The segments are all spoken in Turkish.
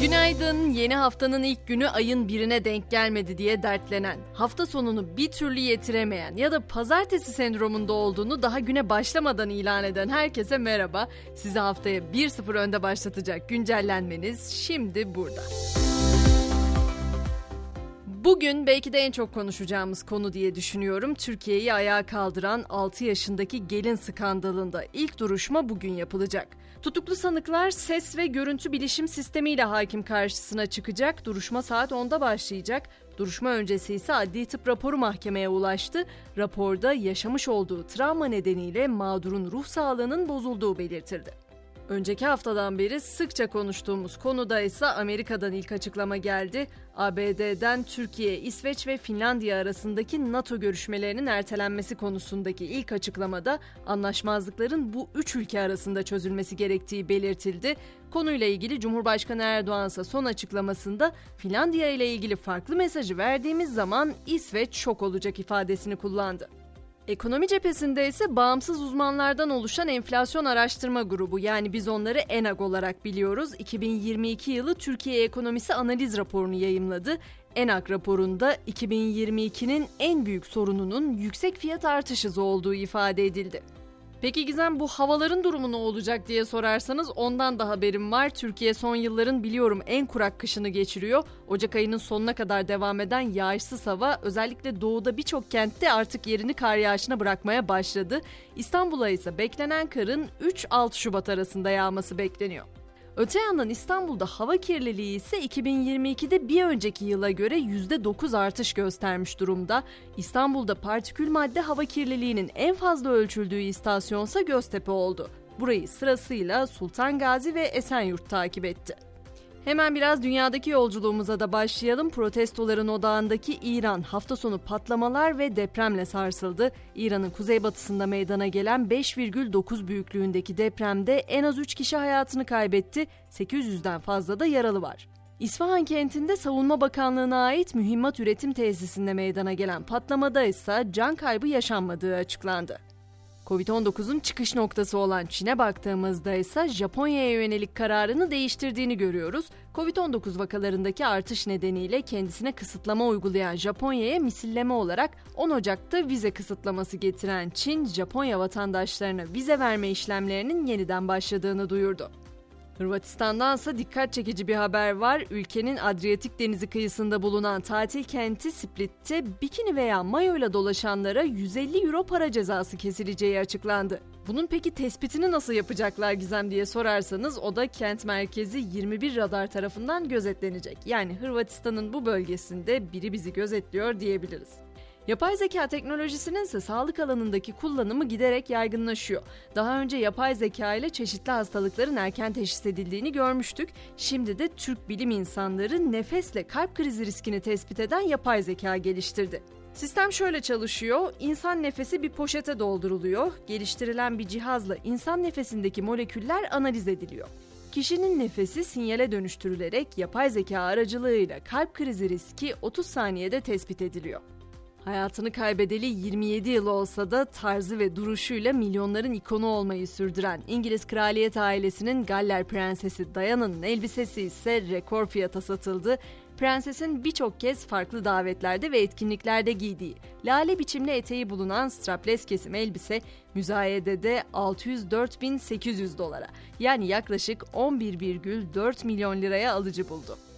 Günaydın. Yeni haftanın ilk günü ayın birine denk gelmedi diye dertlenen, hafta sonunu bir türlü yetiremeyen ya da pazartesi sendromunda olduğunu daha güne başlamadan ilan eden herkese merhaba. Sizi haftaya 1-0 önde başlatacak güncellenmeniz şimdi burada. Bugün belki de en çok konuşacağımız konu diye düşünüyorum. Türkiye'yi ayağa kaldıran 6 yaşındaki gelin skandalında ilk duruşma bugün yapılacak. Tutuklu sanıklar ses ve görüntü bilişim sistemiyle hakim karşısına çıkacak. Duruşma saat 10'da başlayacak. Duruşma öncesi ise adli tıp raporu mahkemeye ulaştı. Raporda yaşamış olduğu travma nedeniyle mağdurun ruh sağlığının bozulduğu belirtildi. Önceki haftadan beri sıkça konuştuğumuz konuda ise Amerika'dan ilk açıklama geldi. ABD'den Türkiye, İsveç ve Finlandiya arasındaki NATO görüşmelerinin ertelenmesi konusundaki ilk açıklamada anlaşmazlıkların bu üç ülke arasında çözülmesi gerektiği belirtildi. Konuyla ilgili Cumhurbaşkanı Erdoğan ise son açıklamasında Finlandiya ile ilgili farklı mesajı verdiğimiz zaman İsveç şok olacak ifadesini kullandı. Ekonomi cephesinde ise bağımsız uzmanlardan oluşan enflasyon araştırma grubu yani biz onları ENAG olarak biliyoruz. 2022 yılı Türkiye ekonomisi analiz raporunu yayımladı. ENAG raporunda 2022'nin en büyük sorununun yüksek fiyat artışı olduğu ifade edildi. Peki Gizem bu havaların durumu ne olacak diye sorarsanız ondan da haberim var. Türkiye son yılların biliyorum en kurak kışını geçiriyor. Ocak ayının sonuna kadar devam eden yağışsız hava özellikle doğuda birçok kentte artık yerini kar yağışına bırakmaya başladı. İstanbul'a ise beklenen karın 3-6 Şubat arasında yağması bekleniyor. Öte yandan İstanbul'da hava kirliliği ise 2022'de bir önceki yıla göre %9 artış göstermiş durumda. İstanbul'da partikül madde hava kirliliğinin en fazla ölçüldüğü istasyonsa Göztepe oldu. Burayı sırasıyla Sultan Gazi ve Esenyurt takip etti. Hemen biraz dünyadaki yolculuğumuza da başlayalım. Protestoların odağındaki İran hafta sonu patlamalar ve depremle sarsıldı. İran'ın kuzeybatısında meydana gelen 5,9 büyüklüğündeki depremde en az 3 kişi hayatını kaybetti, 800'den fazla da yaralı var. İsfahan kentinde Savunma Bakanlığı'na ait mühimmat üretim tesisinde meydana gelen patlamada ise can kaybı yaşanmadığı açıklandı. Covid-19'un çıkış noktası olan Çin'e baktığımızda ise Japonya'ya yönelik kararını değiştirdiğini görüyoruz. Covid-19 vakalarındaki artış nedeniyle kendisine kısıtlama uygulayan Japonya'ya misilleme olarak 10 Ocak'ta vize kısıtlaması getiren Çin, Japonya vatandaşlarına vize verme işlemlerinin yeniden başladığını duyurdu. Hırvatistan'dansa dikkat çekici bir haber var. Ülkenin Adriyatik Denizi kıyısında bulunan tatil kenti Split'te bikini veya mayo ile dolaşanlara 150 euro para cezası kesileceği açıklandı. Bunun peki tespitini nasıl yapacaklar Gizem diye sorarsanız o da kent merkezi 21 radar tarafından gözetlenecek. Yani Hırvatistan'ın bu bölgesinde biri bizi gözetliyor diyebiliriz. Yapay zeka teknolojisinin ise sağlık alanındaki kullanımı giderek yaygınlaşıyor. Daha önce yapay zeka ile çeşitli hastalıkların erken teşhis edildiğini görmüştük. Şimdi de Türk bilim insanları nefesle kalp krizi riskini tespit eden yapay zeka geliştirdi. Sistem şöyle çalışıyor. İnsan nefesi bir poşete dolduruluyor. Geliştirilen bir cihazla insan nefesindeki moleküller analiz ediliyor. Kişinin nefesi sinyale dönüştürülerek yapay zeka aracılığıyla kalp krizi riski 30 saniyede tespit ediliyor. Hayatını kaybedeli 27 yıl olsa da tarzı ve duruşuyla milyonların ikonu olmayı sürdüren İngiliz kraliyet ailesinin Galler prensesi Diana'nın elbisesi ise rekor fiyata satıldı. Prensesin birçok kez farklı davetlerde ve etkinliklerde giydiği lale biçimli eteği bulunan strapless kesim elbise müzayedede 604.800 dolara yani yaklaşık 11,4 milyon liraya alıcı buldu.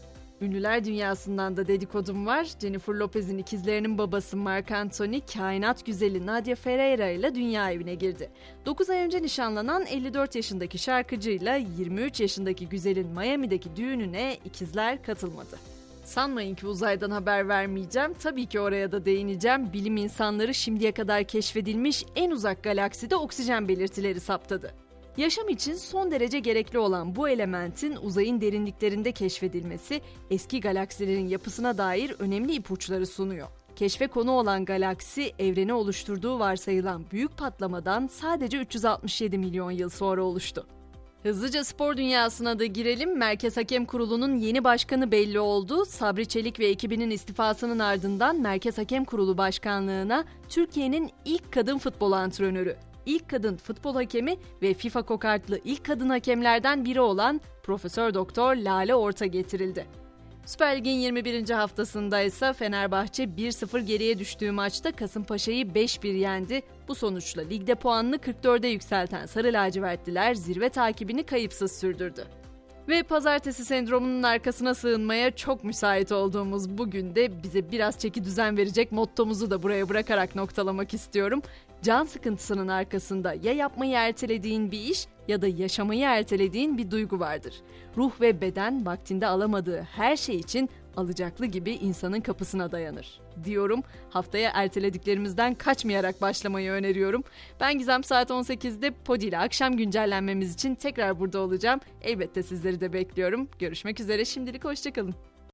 Ünlüler dünyasından da dedikodum var. Jennifer Lopez'in ikizlerinin babası Mark Anthony, kainat güzeli Nadia Ferreira ile dünya evine girdi. 9 ay önce nişanlanan 54 yaşındaki şarkıcıyla 23 yaşındaki güzelin Miami'deki düğününe ikizler katılmadı. Sanmayın ki uzaydan haber vermeyeceğim. Tabii ki oraya da değineceğim. Bilim insanları şimdiye kadar keşfedilmiş en uzak galakside oksijen belirtileri saptadı. Yaşam için son derece gerekli olan bu elementin uzayın derinliklerinde keşfedilmesi eski galaksilerin yapısına dair önemli ipuçları sunuyor. Keşfe konu olan galaksi evreni oluşturduğu varsayılan büyük patlamadan sadece 367 milyon yıl sonra oluştu. Hızlıca spor dünyasına da girelim. Merkez Hakem Kurulu'nun yeni başkanı belli oldu. Sabri Çelik ve ekibinin istifasının ardından Merkez Hakem Kurulu başkanlığına Türkiye'nin ilk kadın futbol antrenörü ilk kadın futbol hakemi ve FIFA kokartlı ilk kadın hakemlerden biri olan Profesör Doktor Lale Orta getirildi. Süper Lig'in 21. haftasında ise Fenerbahçe 1-0 geriye düştüğü maçta Kasımpaşa'yı 5-1 yendi. Bu sonuçla ligde puanını 44'e yükselten Sarı lacivertliler zirve takibini kayıpsız sürdürdü. Ve pazartesi sendromunun arkasına sığınmaya çok müsait olduğumuz bugün de bize biraz çeki düzen verecek mottomuzu da buraya bırakarak noktalamak istiyorum. Can sıkıntısının arkasında ya yapmayı ertelediğin bir iş ya da yaşamayı ertelediğin bir duygu vardır. Ruh ve beden vaktinde alamadığı her şey için alacaklı gibi insanın kapısına dayanır. Diyorum haftaya ertelediklerimizden kaçmayarak başlamayı öneriyorum. Ben Gizem saat 18'de Podi ile akşam güncellenmemiz için tekrar burada olacağım. Elbette sizleri de bekliyorum. Görüşmek üzere şimdilik hoşçakalın.